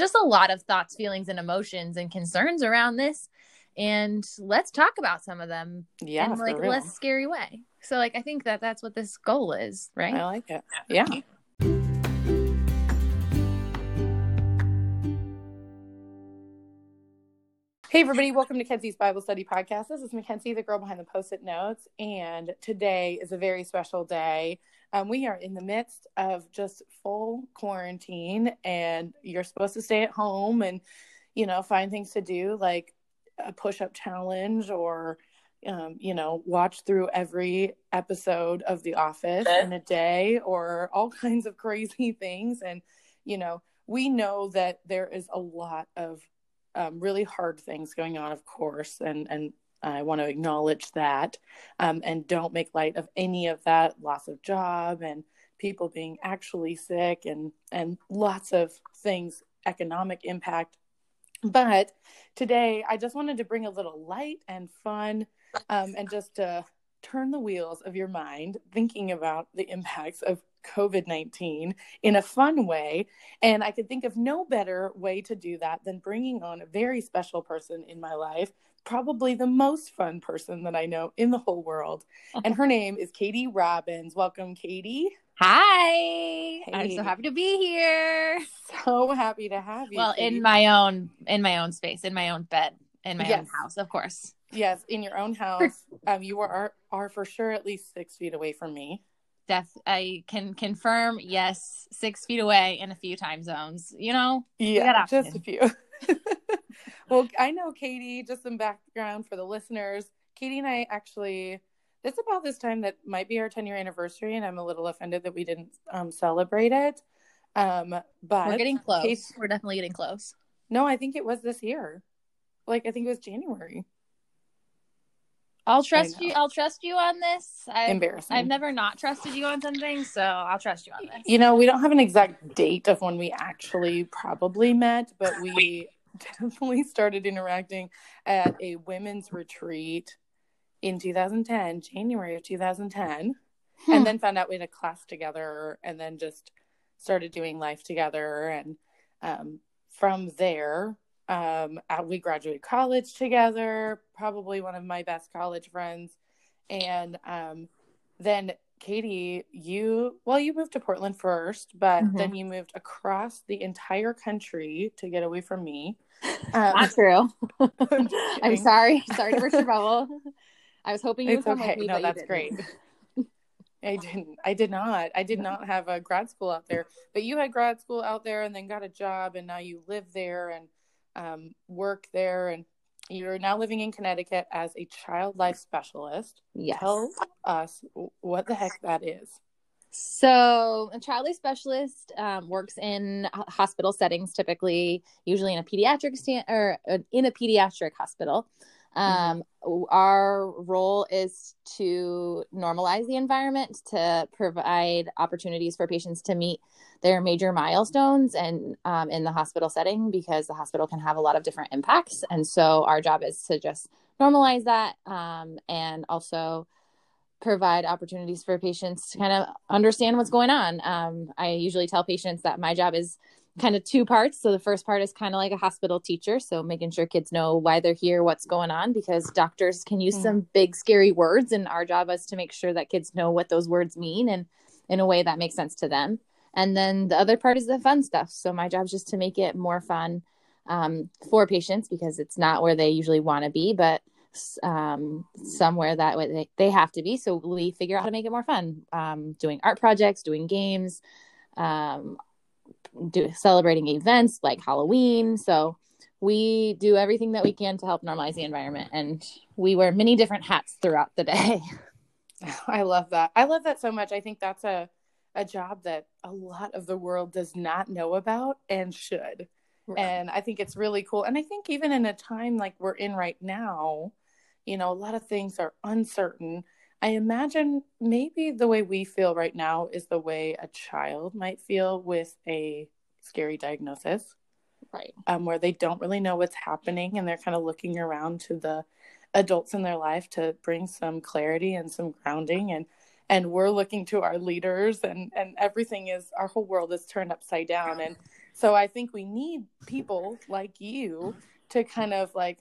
just a lot of thoughts, feelings, and emotions and concerns around this. And let's talk about some of them Yeah, in like a less scary way. So like I think that that's what this goal is, right? I like it. Yeah. Hey, everybody, welcome to Kenzie's Bible Study Podcast. This is Mackenzie, the girl behind the post it notes. And today is a very special day. Um, we are in the midst of just full quarantine, and you're supposed to stay at home and, you know, find things to do like a push up challenge or, um, you know, watch through every episode of The Office in a day or all kinds of crazy things. And, you know, we know that there is a lot of um, really hard things going on, of course, and and I want to acknowledge that, um, and don't make light of any of that loss of job and people being actually sick and and lots of things, economic impact. But today, I just wanted to bring a little light and fun, um, and just to turn the wheels of your mind, thinking about the impacts of COVID 19 in a fun way. And I could think of no better way to do that than bringing on a very special person in my life, probably the most fun person that I know in the whole world. And her name is Katie Robbins. Welcome, Katie. Hi. I'm so happy to be here. So happy to have you. Well, Katie. in my own in my own space, in my own bed, in my own house, of course. yes, in your own house. Um, you are, are for sure at least six feet away from me. Def I can confirm, yes, six feet away in a few time zones. You know? Yeah, just a few. well, I know Katie, just some background for the listeners. Katie and I actually, it's about this time that might be our 10 year anniversary, and I'm a little offended that we didn't um, celebrate it. Um, but We're getting close. Kate- We're definitely getting close. no, I think it was this year. Like, I think it was January. I'll trust you. I'll trust you on this. I've, Embarrassing. I've never not trusted you on something, so I'll trust you on this. You know, we don't have an exact date of when we actually probably met, but we definitely started interacting at a women's retreat in 2010, January of 2010, Hmm. and then found out we had a class together and then just started doing life together. And um, from there, um, we graduated college together, probably one of my best college friends. And um, then Katie, you well, you moved to Portland first, but Mhm. then you moved across the entire country to get away from me. Um, Not true. I'm, I'm sorry. Sorry to burst your bubble. I was hoping you It's would come okay. with me, No, that's great. I didn't. I did not. I did not have a grad school out there. But you had grad school out there, and then got a job, and now you live there and um, work there, and you're now living in Connecticut as a child life specialist. Yes. Tell us what the heck that is. So, a child life specialist um, works in hospital settings, typically, usually in a pediatric stand or uh, in a pediatric hospital. Um, Our role is to normalize the environment, to provide opportunities for patients to meet their major milestones and um, in the hospital setting, because the hospital can have a lot of different impacts. And so, our job is to just normalize that um, and also provide opportunities for patients to kind of understand what's going on. Um, I usually tell patients that my job is kind of two parts. So the first part is kind of like a hospital teacher, so making sure kids know why they're here, what's going on, because doctors can use Mm. some big scary words, and our job is to make sure that kids know what those words mean and in a way that makes sense to them. And then the other part is the fun stuff. So my job is just to make it more fun um, for patients because it's not where they usually want to be, but um, somewhere that way they, they have to be. So we figure out how to make it more fun. Um, doing art projects, doing games, um, do celebrating events like Halloween. So we do everything that we can to help normalize the environment, and we wear many different hats throughout the day. I love that. I love that so much. I think that's a a job that a lot of the world does not know about and should. And I think it's really cool. And I think even in a time like we're in right now, you know, a lot of things are uncertain. I imagine maybe the way we feel right now is the way a child might feel with a scary diagnosis, right. um, where they don't really know what's happening and they're kind of looking around to the adults in their life to bring some clarity and some grounding. And and we're looking to our leaders and and everything is our whole world is turned upside down. And so I think we need people like you to kind of like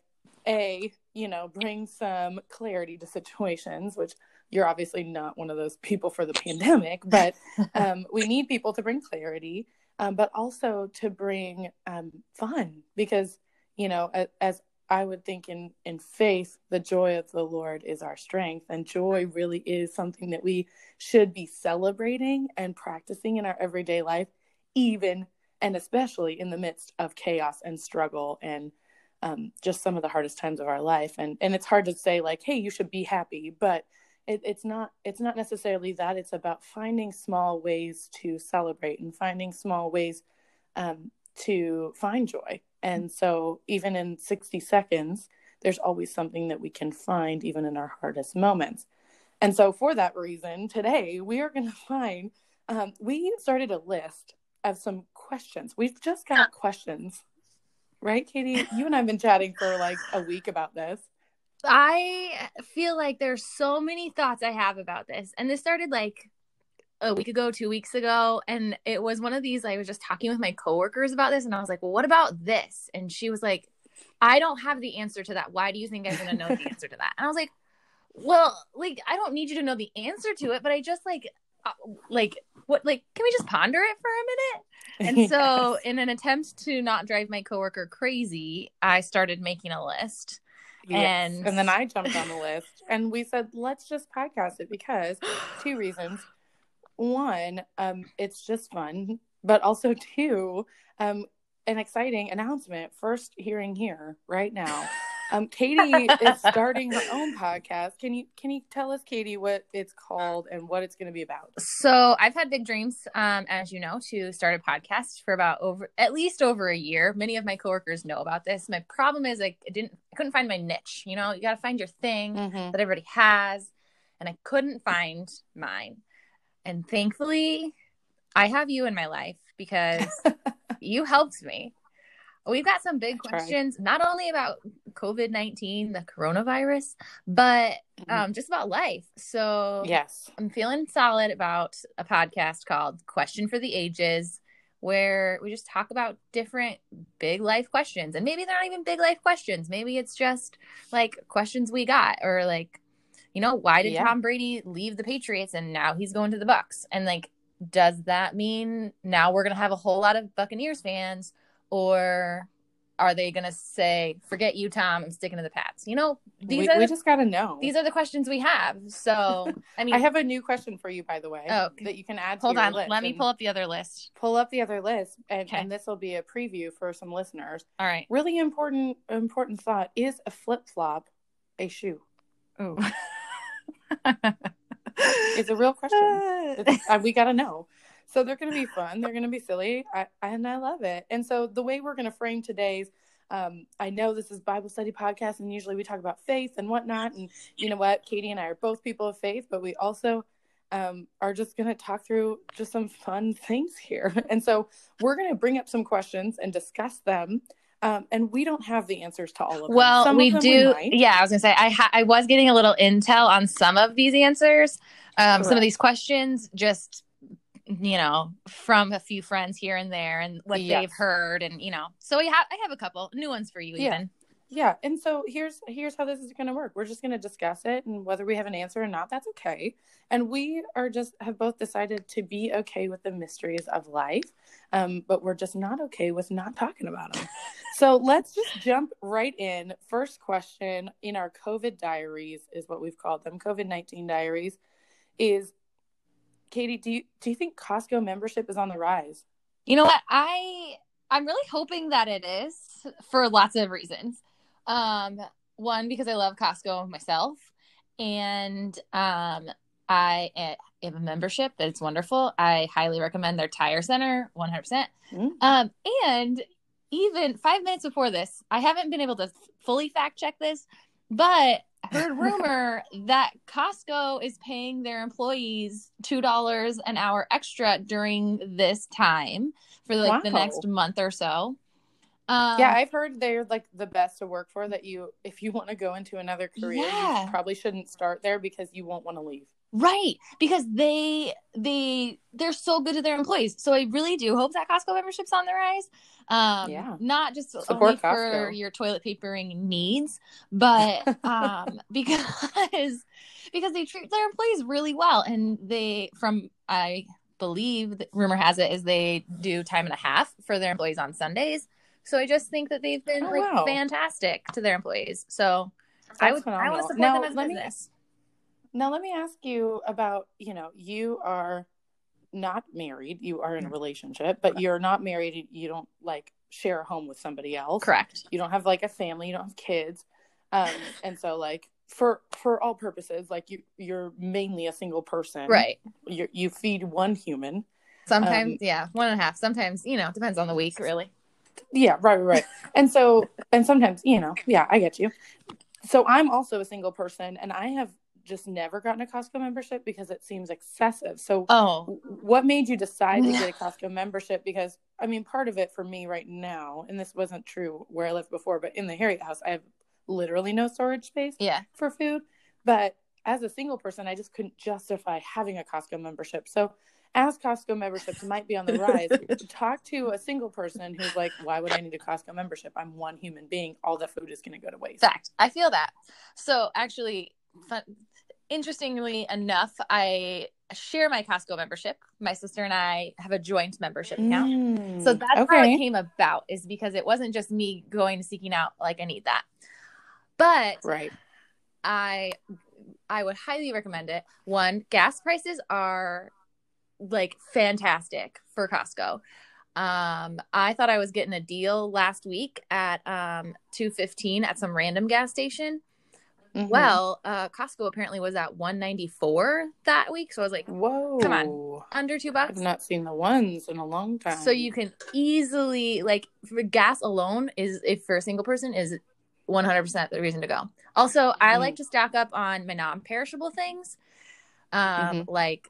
a you know bring some clarity to situations which you're obviously not one of those people for the pandemic but um, we need people to bring clarity um, but also to bring um, fun because you know as, as i would think in in faith the joy of the lord is our strength and joy really is something that we should be celebrating and practicing in our everyday life even and especially in the midst of chaos and struggle and um, just some of the hardest times of our life. And and it's hard to say like hey you should be happy but it, it's not it's not necessarily that. It's about finding small ways to celebrate and finding small ways um, to find joy. And so even in 60 seconds there's always something that we can find even in our hardest moments. And so for that reason today we are going to find um, we started a list of some questions. We've just got questions right, Katie? You and I've been chatting for like a week about this. I feel like there's so many thoughts I have about this. And this started like a week ago, two weeks ago. And it was one of these, I was just talking with my coworkers about this. And I was like, well, what about this? And she was like, I don't have the answer to that. Why do you think I'm going to know the answer to that? And I was like, well, like, I don't need you to know the answer to it, but I just like, like, what, like, can we just ponder it for a minute? And so, yes. in an attempt to not drive my coworker crazy, I started making a list. Yes. And and then I jumped on the list and we said, let's just podcast it because two reasons. One, um, it's just fun, but also two, um, an exciting announcement. First hearing here right now. Um, Katie is starting her own podcast. Can you can you tell us, Katie, what it's called and what it's going to be about? So I've had big dreams, um, as you know, to start a podcast for about over at least over a year. Many of my coworkers know about this. My problem is I didn't I couldn't find my niche. You know, you got to find your thing mm-hmm. that everybody has, and I couldn't find mine. And thankfully, I have you in my life because you helped me we've got some big questions, not only about COVID 19, the coronavirus, but mm-hmm. um, just about life. So, yes, I'm feeling solid about a podcast called Question for the Ages, where we just talk about different big life questions. And maybe they're not even big life questions. Maybe it's just like questions we got, or like, you know, why did yeah. Tom Brady leave the Patriots and now he's going to the Bucks? And like, does that mean now we're going to have a whole lot of Buccaneers fans? Or are they going to say, "Forget you, Tom, I'm sticking to the Pats"? You know, these we, are we the, just got to know. These are the questions we have. So, I mean, I have a new question for you, by the way, oh, that you can add. To hold on, let me pull up the other list. Pull up the other list, and, okay. and this will be a preview for some listeners. All right. Really important, important thought: is a flip flop a shoe? Oh. it's a real question. uh, we got to know. So they're going to be fun. They're going to be silly. I, and I love it. And so the way we're going to frame today's, um, I know this is Bible study podcast, and usually we talk about faith and whatnot. And you know what? Katie and I are both people of faith, but we also um, are just going to talk through just some fun things here. And so we're going to bring up some questions and discuss them. Um, and we don't have the answers to all of them. Well, some we do. We yeah, I was gonna say I ha- I was getting a little intel on some of these answers, um, some of these questions. Just you know, from a few friends here and there and what yes. they've heard and you know. So we have I have a couple new ones for you yeah. even. Yeah. And so here's here's how this is going to work. We're just going to discuss it and whether we have an answer or not, that's okay. And we are just have both decided to be okay with the mysteries of life. Um, but we're just not okay with not talking about them. so let's just jump right in. First question in our COVID diaries is what we've called them, COVID 19 diaries, is Katie, do you do you think Costco membership is on the rise? You know what? I I'm really hoping that it is for lots of reasons. Um, one because I love Costco myself, and um, I have a membership that's wonderful. I highly recommend their tire center, 100. percent mm. Um, and even five minutes before this, I haven't been able to fully fact check this, but heard rumor that Costco is paying their employees two dollars an hour extra during this time for like wow. the next month or so. Um, yeah, I've heard they're like the best to work for. That you, if you want to go into another career, yeah. you probably shouldn't start there because you won't want to leave. Right, because they they they're so good to their employees. So I really do hope that Costco membership's on the rise. Um Yeah. not just Support only for your toilet papering needs, but um because because they treat their employees really well and they from I believe rumor has it is they do time and a half for their employees on Sundays. So I just think that they've been Oh, like wow. fantastic to their employees. So I That's would I want to support Now, them as let me- business. Now, let me ask you about you know, you are not married, you are in a relationship, but you're not married, you don't like share a home with somebody else. Correct. You don't have like a family, you don't have kids. Um, and so like for for all purposes, like you you're mainly a single person. Right. You you feed one human. Sometimes, Um, yeah, one and a half. Sometimes, you know, depends on the week, really. Yeah, right, right. and so, and sometimes, you know, yeah, I get you. So I'm also a single person, and I have just never gotten a Costco membership because it seems excessive. So, Oh, what made you decide to get a Costco membership? Because I mean, part of it for me right now, and this wasn't true where I lived before, but in the Harriet house, I have literally no storage space yeah. for food. But as a single person, I just couldn't justify having a Costco membership. So, as Costco memberships might be on the rise, to talk to a single person who's like, why would I need a Costco membership? I'm one human being. All the food is going to go to waste. Fact. I feel that. So, actually, fun, interestingly enough, I share my Costco membership. My sister and I have a joint membership account. Mm, So that's how it came about, is because it wasn't just me going seeking out, like, I need that. But right. I I would highly recommend it. One, gas prices are like fantastic for Costco. Um, I thought I was getting a deal last week at um 215 at some random gas station. Mhm. Well, uh Costco apparently was at 194 that week. So I was like, whoa. come on. under two bucks. I've not seen the ones in a long time. So you can easily like for gas alone is if for a single person is 100% the reason to go. Also, I Mm. like to stock up on my non-perishable things. Um like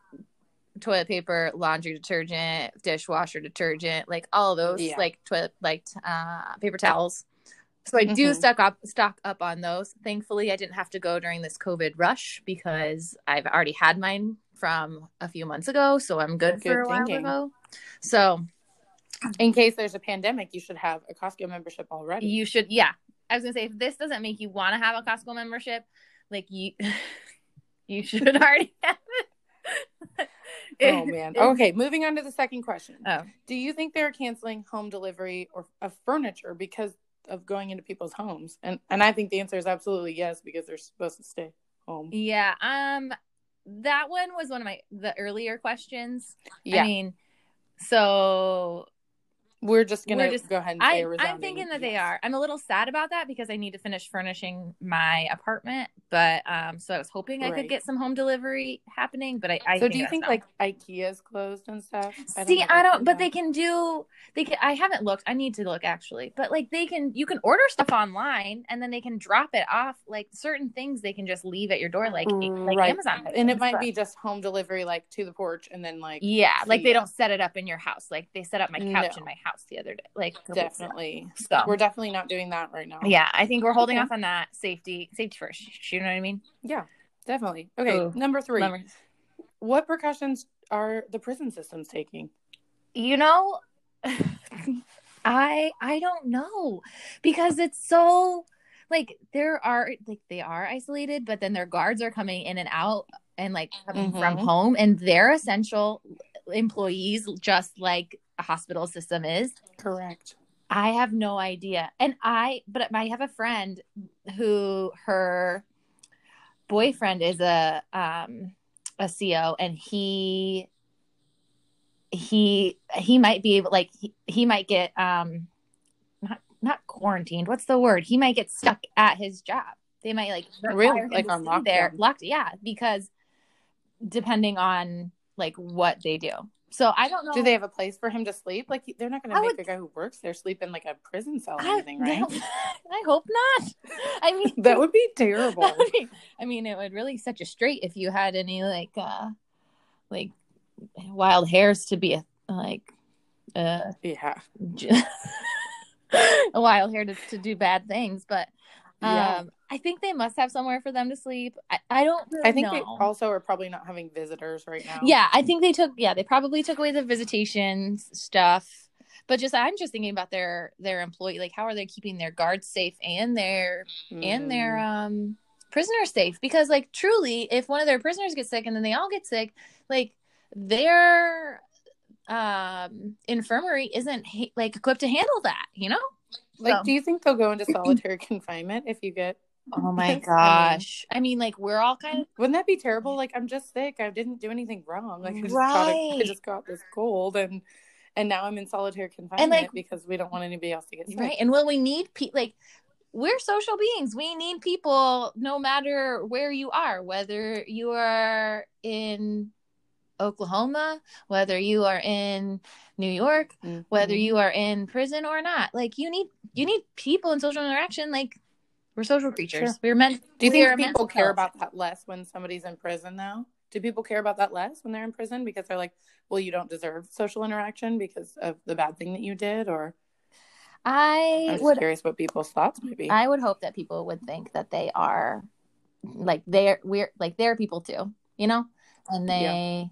toilet paper, laundry detergent, dishwasher detergent, like all those Yeah. like toilet like uh paper towels. So I do Mhm. stock up stock up on those. Thankfully, I didn't have to go during this COVID rush because I've already had mine from a few months ago, so I'm good, Good for a while ago. So in case there's a pandemic, you should have a Costco membership already. you should yeah i was gonna say if this doesn't make you want to have a costco membership like you you should already have it oh man. Okay, moving on to the second question. oh Do you think they're canceling home delivery or of furniture because of going into people's homes? And and I think the answer is absolutely yes because they're supposed to stay home. yeah um that one was one of my the earlier questions Yeah, i mean so we're just gonna we're just- go ahead and say I, a i'm resounding thinking that they are i'm a little sad about that because i need to finish furnishing my apartment but um so i was hoping i Right. could get some home delivery happening but i, I So do you think no. like IKEA's closed and stuff? See, know if I don't, but they can do. They can. I haven't looked. I need to look actually. But like they can, you can order stuff online, and then they can drop it off. Like certain things, they can just leave at your door, like like Right. Amazon. and it might stuff. be just home delivery, like to the porch, and then like Yeah, like they don't set it up in your house. Like they set up my couch No. in my house the other day. Like a couple weeks ago. definitely. So We're definitely not doing that right now. yeah, I think we're holding Okay. off on that safety. Safety first. You know what I mean? Yeah, definitely. Okay, Ooh. number three. Lumber- What precautions are the prison systems taking? you know i i don't know because it's so like there are like they are isolated but then their guards are coming in and out and like coming from Mhm. home and they're essential employees just like hospital system is. Correct. i have no idea. And i but i have a friend who her boyfriend is a um a co and he he he might be able like he, he might get um not not quarantined. What's the word? He might get stuck at his job. They might like Really? Like on there. locked yeah because depending on like what they do so i don't know Do they have a place for him to sleep? Like they're not going to make would- the guy who works there sleep in like a prison cell or I, anything, right? I hope not i mean that would be terrible. Would be- I mean, it would really set you straight if you had any like uh like wild hairs to be a like uh yeah. a wild hair to, to do bad things. But Yeah. I think they must have somewhere for them to sleep. I, I don't. Really I think know. they also are probably not having visitors right now. Yeah, I think they took. Yeah, they probably took away the visitation stuff. But just, I'm just thinking about their their employee. Like, how are they keeping their guards safe and their and their Mhm. um prisoners safe? Because, like, truly, if one of their prisoners gets sick and then they all get sick, like their um infirmary isn't ha- like equipped to handle that. You know? like, So- do you think they'll go into solitary confinement if you get? Oh my gosh! I mean, like, we're all kind of Wouldn't that be terrible? Like, I'm just sick. I didn't do anything wrong. Like, I just got a, I just got this cold, and and now I'm in solitary confinement like- because we don't want anybody else to get sick. right and will we need pe- like we're social beings we need people no matter where you are whether you are in oklahoma whether you are in new york Mhm. whether you are in prison or not like you need you need people and social interaction like we're social creatures Sure. we're meant Do you we think people care help. about that less when somebody's in prison now? Do people care about that less when they're in prison because they're like, well, you don't deserve social interaction because of the bad thing that you did? Or i I'm just would curious what people's thoughts might be. I would hope that people would think that they are like they're we're like they're people too, you know? And they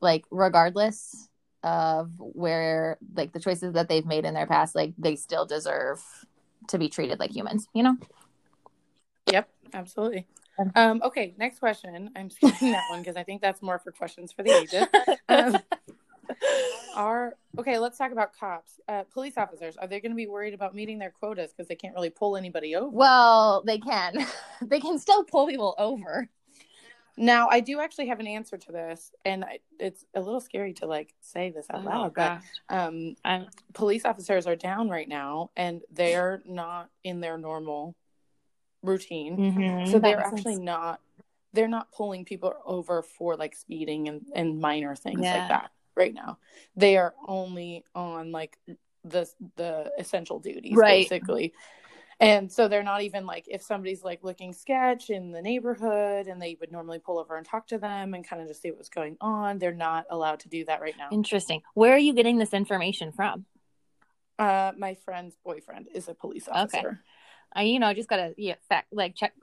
like regardless of where like the choices that they've made in their past, like they still deserve to be treated like humans, you know? Yep, absolutely. Um, okay, next question. I'm skipping that one because I think that's more for questions for the ages. Um, are okay. Let's talk about cops. Uh, police officers are they going to be worried about meeting their quotas because they can't really pull anybody over? well, they can. they can still pull people over. Now, I do actually have an answer to this, and I, it's a little scary to like say this out loud, but um, I'm police officers are down right now, and they're not in their normal routine. Mm-hmm. so they're actually not they're not pulling people over for like speeding and, and minor things Yeah. like that right now they are only on like the the essential duties Right. basically and so they're not even like if somebody's like looking sketch in the neighborhood and they would normally pull over and talk to them and kind of just see what's going on they're not allowed to do that right now interesting. Where are you getting this information from? uh my friend's boyfriend is a police officer okay. I, you know, I just gotta yeah, fact like check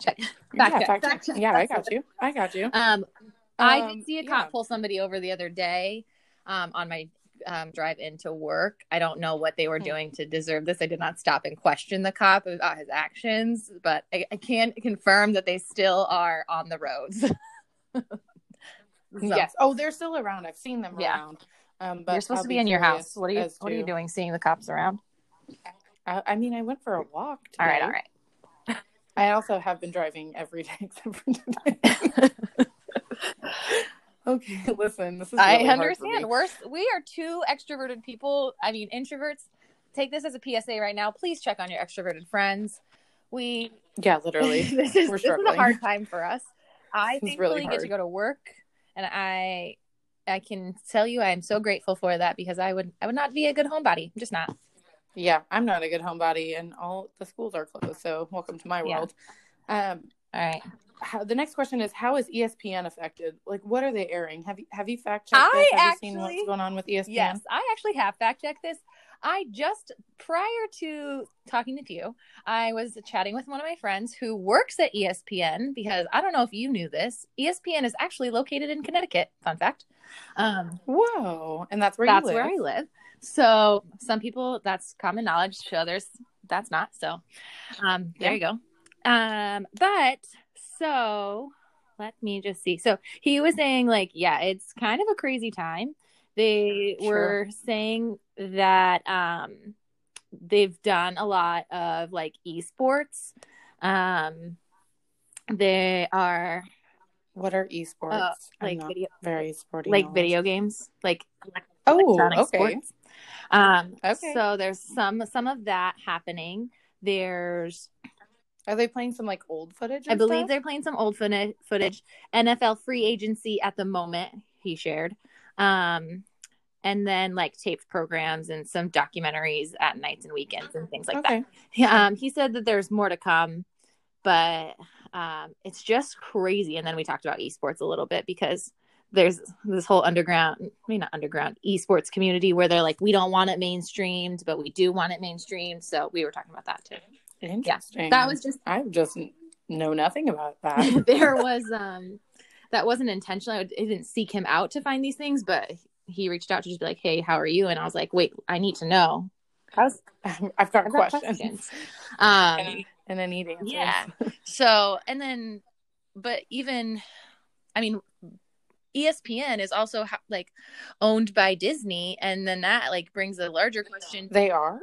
check yeah, fact check, fact fact check. check. yeah i got you i got you Um, I Um, did see a yeah. cop pull somebody over the other day um, on my um, drive into work. I don't know what they were Hmm. doing to deserve this. I did not stop and question the cop about his actions, but I, I can confirm that they still are on the roads. So, Yes. Oh, they're still around. I've seen them Yeah. around. Um, but You're supposed I'll to be in your house. What are you What are you doing seeing the cops around? I, I mean, I went for a walk. Today. All right, all right. I also have been driving every day except for today. okay, listen. This is. I really me. understand. We're we are two extroverted people. I mean, introverts. Take this as a PSA right now. Please check on your extroverted friends. We Yeah, literally. this is this is a hard time for us. I thankfully really get to go to work, and I I can tell you I am so grateful for that because I would I would not be a good homebody. I'm just not. Yeah, I'm not a good homebody, and all the schools are closed. So welcome to my Yeah. world. Um, All right. how, the next question is: How is ESPN affected? Like, what are they airing? Have you have you fact checked I this? Have you seen what's going on with ESPN? Yes, I actually have fact checked this. I just prior to talking with you, I was chatting with one of my friends who works at ESPN because I don't know if you knew this. ESPN is actually located in Connecticut. Fun fact. Um, Whoa, and that's where that's you live. where I live. So some people that's common knowledge. To others, that's not. So um, there you go. Um, but so let me just see. So he was saying like, yeah, it's kind of a crazy time. They Sure. were saying that um, they've done a lot of like esports. Um, they are What are esports? uh, like video, very sporty. like knowledge. video games, like Oh, okay. sports. Um, Okay. So there's some some of that happening. There's, Are they playing some like old footage? I believe stuff? they're playing some old footage. NFL free agency at the moment. He shared, um, and then like taped programs and some documentaries at nights and weekends and things like that. okay. He- Um, he said that there's more to come, but um, it's just crazy. And then we talked about esports a little bit because there's this whole underground, I mean not underground esports community where they're like, we don't want it mainstreamed, but we do want it mainstreamed. So we were talking about that too. Interesting. That was just I just know nothing about that. there was um that wasn't intentional. I didn't seek him out to find these things, but he reached out to just be like, "Hey, how are you?" And I was like, "Wait, I need to know." How's I've got I've got questions. questions. Um, and, and I need answers. Yeah. so, and then, but even, I mean, ESPN is also ha- like owned by Disney, and then that like brings a larger question. They are?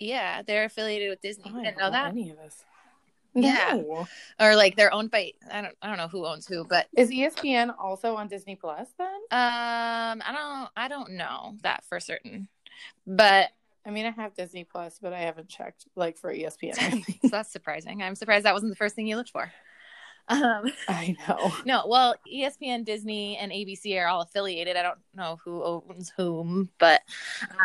Yeah, they're affiliated with Disney. I You didn't know that, any of this. Yeah. No. or like they're owned by I don't I don't know who owns who, but Is ESPN also on Disney Plus then? um I don't I don't know that for certain, but I mean, I have Disney Plus, but I haven't checked like for ESPN. so that's surprising. I'm surprised that wasn't the first thing you looked for. Um, I know. No, well, ESPN, Disney, and ABC are all affiliated. I don't know who owns whom, but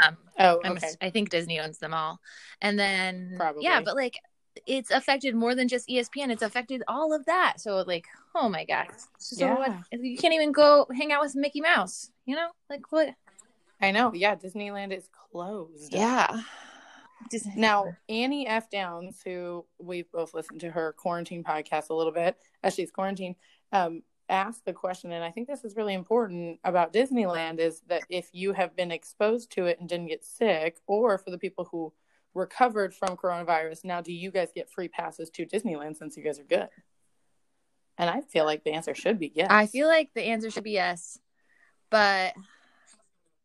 um, Oh, okay. I think Disney owns them all. And then, Probably. yeah, but like it's affected more than just ESPN. It's affected all of that. So like, oh my god, so Yeah. what, you can't even go hang out with Mickey Mouse. You know, like what? I know. Yeah, Disneyland is closed. Yeah. Now, Annie F. Downs, who we've both listened to her quarantine podcast a little bit as she's quarantined, um, asked the question, and I think this is really important about Disneyland is that if you have been exposed to it and didn't get sick, or for the people who recovered from coronavirus, now do you guys get free passes to Disneyland since you guys are good? And I feel like the answer should be yes. I feel like the answer should be yes, but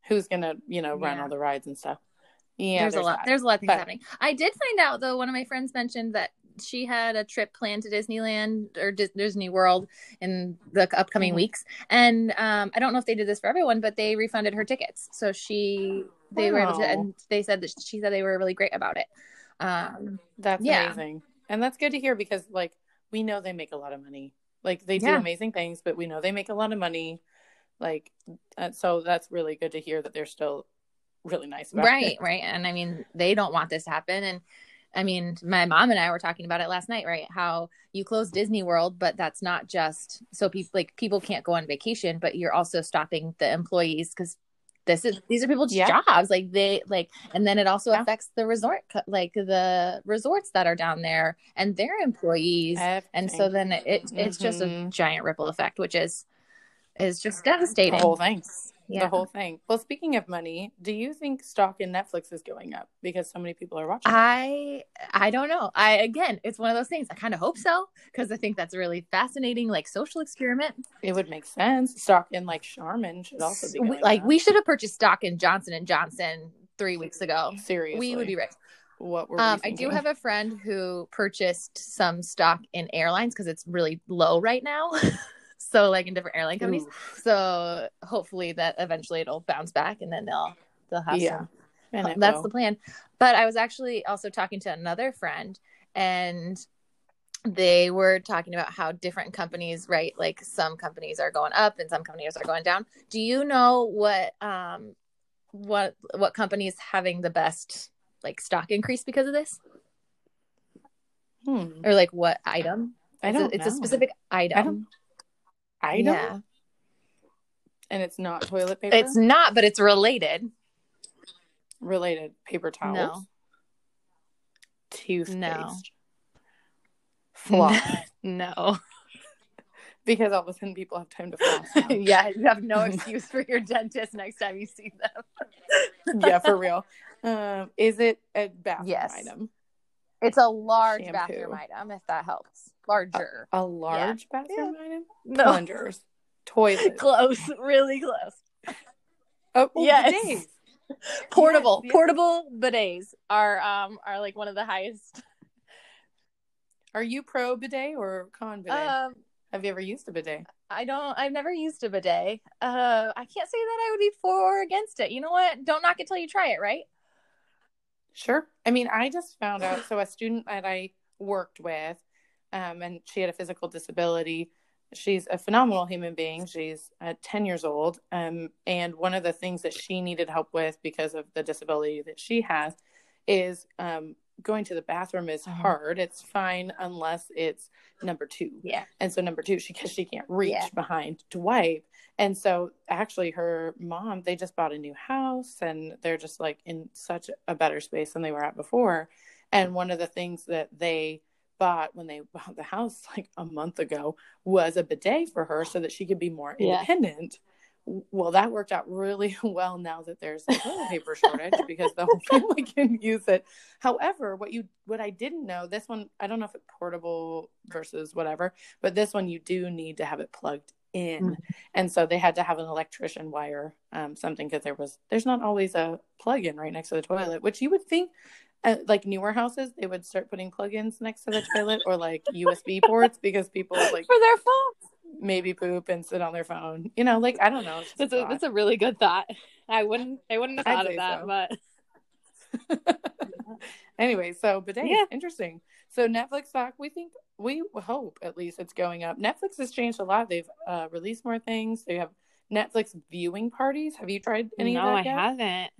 who's gonna, you know, run Yeah. all the rides and stuff. Yeah, there's, a lot. that. There's a lot of things But- happening. I did find out though. One of my friends mentioned that she had a trip planned to Disneyland or Dis- Disney World in the upcoming Mhm. weeks, and um, I don't know if they did this for everyone, but they refunded her tickets. So she, they were able to, and they said that she said they were really great about it. Um, That's Yeah. amazing. And that's good to hear because like we know they make a lot of money. Like they do Yeah. amazing things, but we know they make a lot of money. Like uh, so that's really good to hear that they're still really nice right, it. right, and I mean they don't want this to happen, and I mean my mom and I were talking about it last night, right? How you close Disney World, but that's not just so people like people can't go on vacation, but you're also stopping the employees because this is these are people's Yeah. jobs, like they like, and then it also Yeah. affects the resort, like the resorts that are down there and their employees, and so then it it's just a Mhm. giant ripple effect, which is is just devastating. whole thing. Yeah. The whole thing. Well, speaking of money, do you think stock in Netflix is going up because so many people are watching? I I don't know. I again, it's one of those things. I kind of hope so because I think that's a really fascinating, like social experiment. it would make sense. Stock in like Charmin should also be We- like up. we should have purchased stock in Johnson and Johnson three weeks ago. seriously. We would be rich. What were we Um, I do have a friend who purchased some stock in airlines because it's really low right now. so like in different airline companies. Ooh, So hopefully that eventually it'll bounce back and then they'll they'll have Yeah. some and that's will. the plan. But I was actually also talking to another friend and they were talking about how different companies, right? Like some companies are going up and some companies are going down. Do you know what um what what company is having the best like stock increase because of this? Hmm. Or like what item? I It's don't it's know. a specific item. Item, Yeah. and it's not toilet paper. It's not, but it's related. related paper towels. No. Toothpaste. No. Floss. no. because all of a sudden people have time to floss. yeah, you have no excuse for your dentist next time you see them. yeah, for real. Um, is it a bathroom Yes. item? It's a large Shampoo. bathroom item, if that helps. Larger. A large bathroom item? no. Plungers. Toilets. Close. Really close. Oh, oh, Yes. bidets. Portable. yes. Portable bidets are um are like one of the highest. Are you pro bidet or con bidet? Um have you ever used a bidet? I don't I've never used a bidet. Uh I can't say that I would be for or against it. You know what? Don't knock it till you try it, right? Sure. I mean, I just found out. So, a student that I worked with, um, and she had a physical disability. She's a phenomenal human being. She's uh, 10 years old. Um, and one of the things that she needed help with because of the disability that she has is um, going to the bathroom is Mhm. hard. It's fine unless it's number two. Yeah. And so number two, she because she can't reach Yeah. behind to wipe. And so actually her mom, they just bought a new house and they're just like in such a better space than they were at before. And one of the things that they bought when they bought the house like a month ago was a bidet for her so that she could be more Yeah. independent. Well, that worked out really well now that there's a toilet paper shortage because the whole family can use it. However, what you what I didn't know, this one I don't know if it's portable versus whatever, but this one you do need to have it plugged in. Mhm. And so they had to have an electrician wire um, something because there was there's not always a plug in right next to the toilet, which you would think uh, like newer houses they would start putting plug-ins next to the toilet or like USB ports because people like For their phones. maybe poop and sit on their phone. You know, like I don't know. That's a thought. that's a really good thought. I wouldn't I wouldn't have thought of that, so. but anyway, so bidet, Yeah. interesting. So Netflix stock, we think we hope at least it's going up. Netflix has changed a lot. They've uh, released more things. They have Netflix viewing parties. Have you tried any no, of I yet? haven't.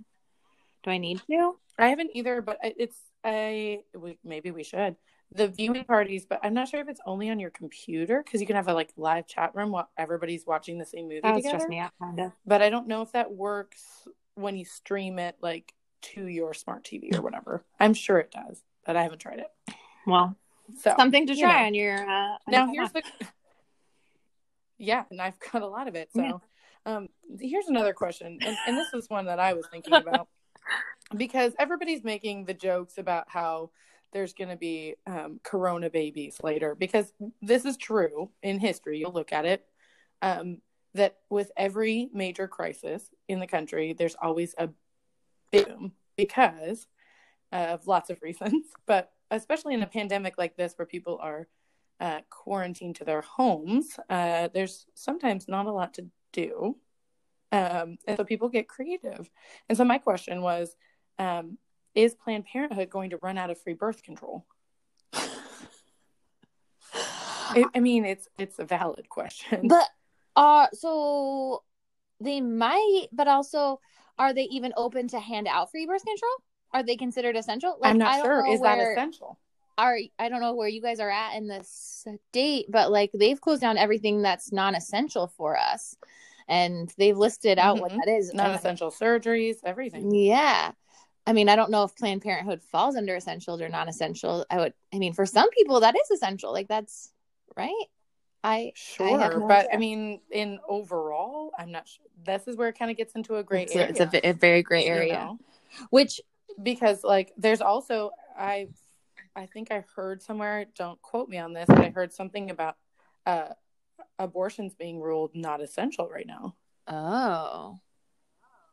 Do I need to? I haven't either, but it's a we, maybe we should the viewing parties. But I'm not sure if it's only on your computer because you can have a like live chat room while everybody's watching the same movie That would together. me out kind of. But I don't know if that works when you stream it like to your smart TV or whatever. I'm sure it does, but I haven't tried it. Well, So something to you try know. on your uh now your here's phone. the yeah and i've got a lot of it so Yeah. um here's another question and, and this is one that i was thinking about because everybody's making the jokes about how there's going to be um, corona babies later because this is true in history you'll look at it um, that with every major crisis in the country there's always a boom because of lots of reasons but especially in a pandemic like this where people are uh, quarantined to their homes, uh, there's sometimes not a lot to do. Um, and so people get creative. And so my question was um, Is Planned Parenthood going to run out of free birth control? I, I mean, it's it's a valid question. But uh so they might, but also are they even open to hand out free birth control? Are they considered essential? I'm I not sure. Is that essential? Are I don't know where you guys are at in the state, but like they've closed down everything that's non-essential for us, and they've listed out what Mhm. that is. Non And- essential surgeries, everything. Yeah. I mean, I don't know if Planned Parenthood falls under essentials or non-essential. I would. I mean, for some people, that is essential. Like that's right. I Sure, have no but idea. I mean, in overall, I'm not sure. This is where it kind of gets into a gray it's, a, area. it's a, a very gray you area. know? Which because like there's also I I think I heard somewhere, don't quote me on this, but I heard something about uh abortions being ruled not essential right now. oh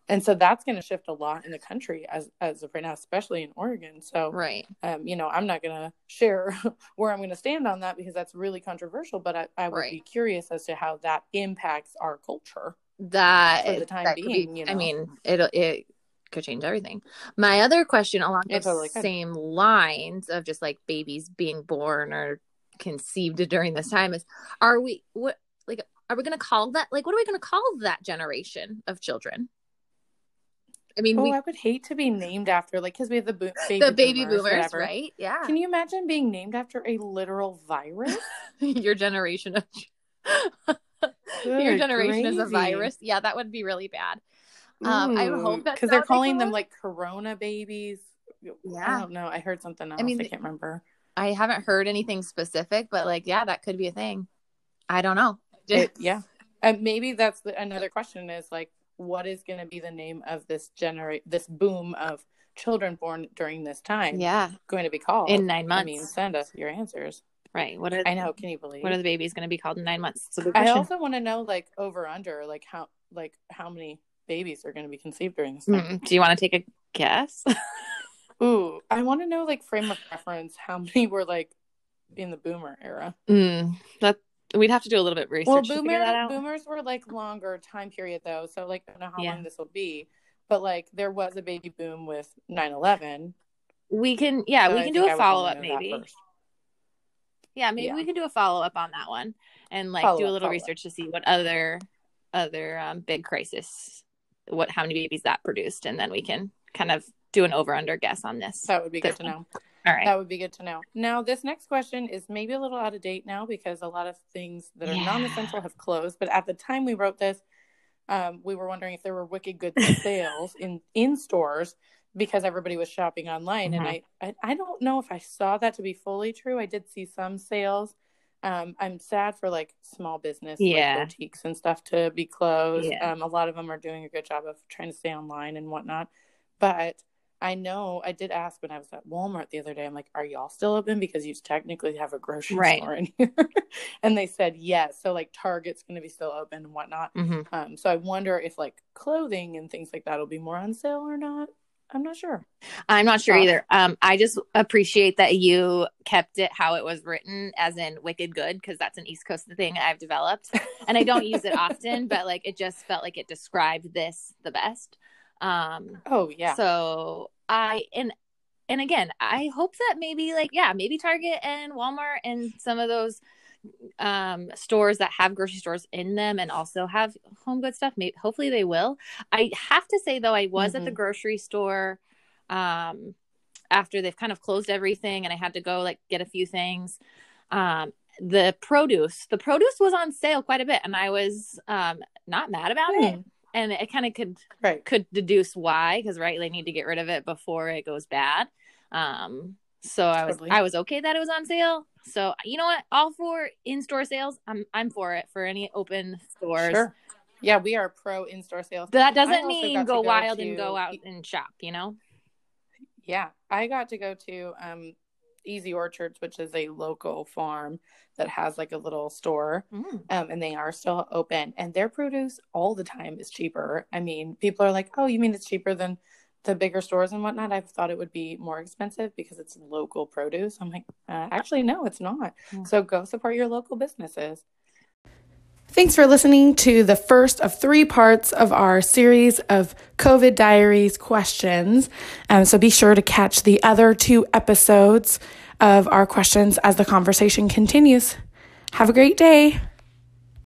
And so that's going to shift a lot in the country as as of right now, especially in Oregon. So right, um, you know, I'm not going to share where I'm going to stand on that because that's really controversial. But I, I would Right. be curious as to how that impacts our culture. that For the time could being, you know I mean, it it could change everything. My other question along the totally could. same lines of just like babies being born or conceived during this time is: Are we what like? Are we going to call that like? What are we going to call that generation of children? I mean, Oh, we I would hate to be named after like because we have the bo- baby the baby boomers, whatever. right? Yeah, Can you imagine being named after a literal virus? your generation of your generation is a virus. Yeah, that would be really bad. Um, I hope that because they're calling them like Corona babies. Yeah, I don't know. I heard something else. I, mean, I can't remember. I haven't heard anything specific, but like, yeah, that could be a thing. I don't know. It, yeah, and maybe that's the, another question is like, what is going to be the name of this generate this boom of children born during this time? yeah, going to be called in nine months I mean, send us your answers. right. What are I know. Can you believe? what are the babies going to be called in nine months? It's a good I also want to know like over under like how like how many babies are going to be conceived during this time. Mm, Do you want to take a guess? Ooh, I want to know like frame of reference. How many were like in the boomer era? mm, that we'd have to do a little bit of research Well, to boomer figure that out. boomers were like longer time period though, so like I don't know how Yeah. long this will be, but like there was a baby boom with 9/11. We can, yeah, so we can do a follow up maybe. Yeah, maybe Yeah. we can do a follow up on that one and like Follow do a little up. research to see what other other um, big crisis, what how many babies that produced, and then we can kind of do an over under guess on this. That would be good to know. All right. That would be good to know. Now, this next question is maybe a little out of date now because a lot of things that are Yeah. non-essential have closed. But at the time we wrote this, um, we were wondering if there were wicked good sales in in stores because everybody was shopping online. Mhm. And I, I, I don't know if I saw that to be fully true. I did see some sales. Um, I'm sad for like small business, Yeah. like boutiques and stuff to be closed. Yeah. Um, a lot of them are doing a good job of trying to stay online and whatnot. But I know I did ask when I was at Walmart the other day. I'm like, "Are y'all still open? Because you technically have a grocery Right. store in here." and they said yes. So like Target's going to be still open and whatnot. hmm Um, so I wonder if like clothing and things like that will be more on sale or not. I'm not sure. I'm not sure Oh. either. Um, I just appreciate that you kept it how it was written, as in wicked good, because that's an East Coast thing I've developed, and I don't use it often, but like it just felt like it described this the best. Um, Oh yeah. So I and and again, I hope that maybe like yeah, maybe Target and Walmart and some of those um stores that have grocery stores in them and also have home good stuff maybe hopefully they will i have to say though i was at the Mhm. grocery store um after they've kind of closed everything and i had to go like get a few things um the produce the produce was on sale quite a bit and i was um not mad about it Hmm. And it kind of could Right. could deduce why because right they need to get rid of it before it goes bad um so i was Totally. i was okay that it was on sale so you know what all for in-store sales i'm i'm for it for any open stores Sure. Yeah, we are pro in-store sales. that doesn't mean go go wild to- and go out and shop you know Yeah, I got to go to um, Easy Orchards, which is a local farm that has like a little store, Mm. um, and they are still open. And their produce all the time is cheaper. I mean, people are like, "Oh, you mean it's cheaper than the bigger stores and whatnot?" I've thought it would be more expensive because it's local produce. I'm like, uh, actually, no, it's not. Yeah. So go support your local businesses. Thanks for listening to the first of three parts of our series of COVID Diaries questions. Um, so be sure to catch the other two episodes of our questions as the conversation continues. Have a great day.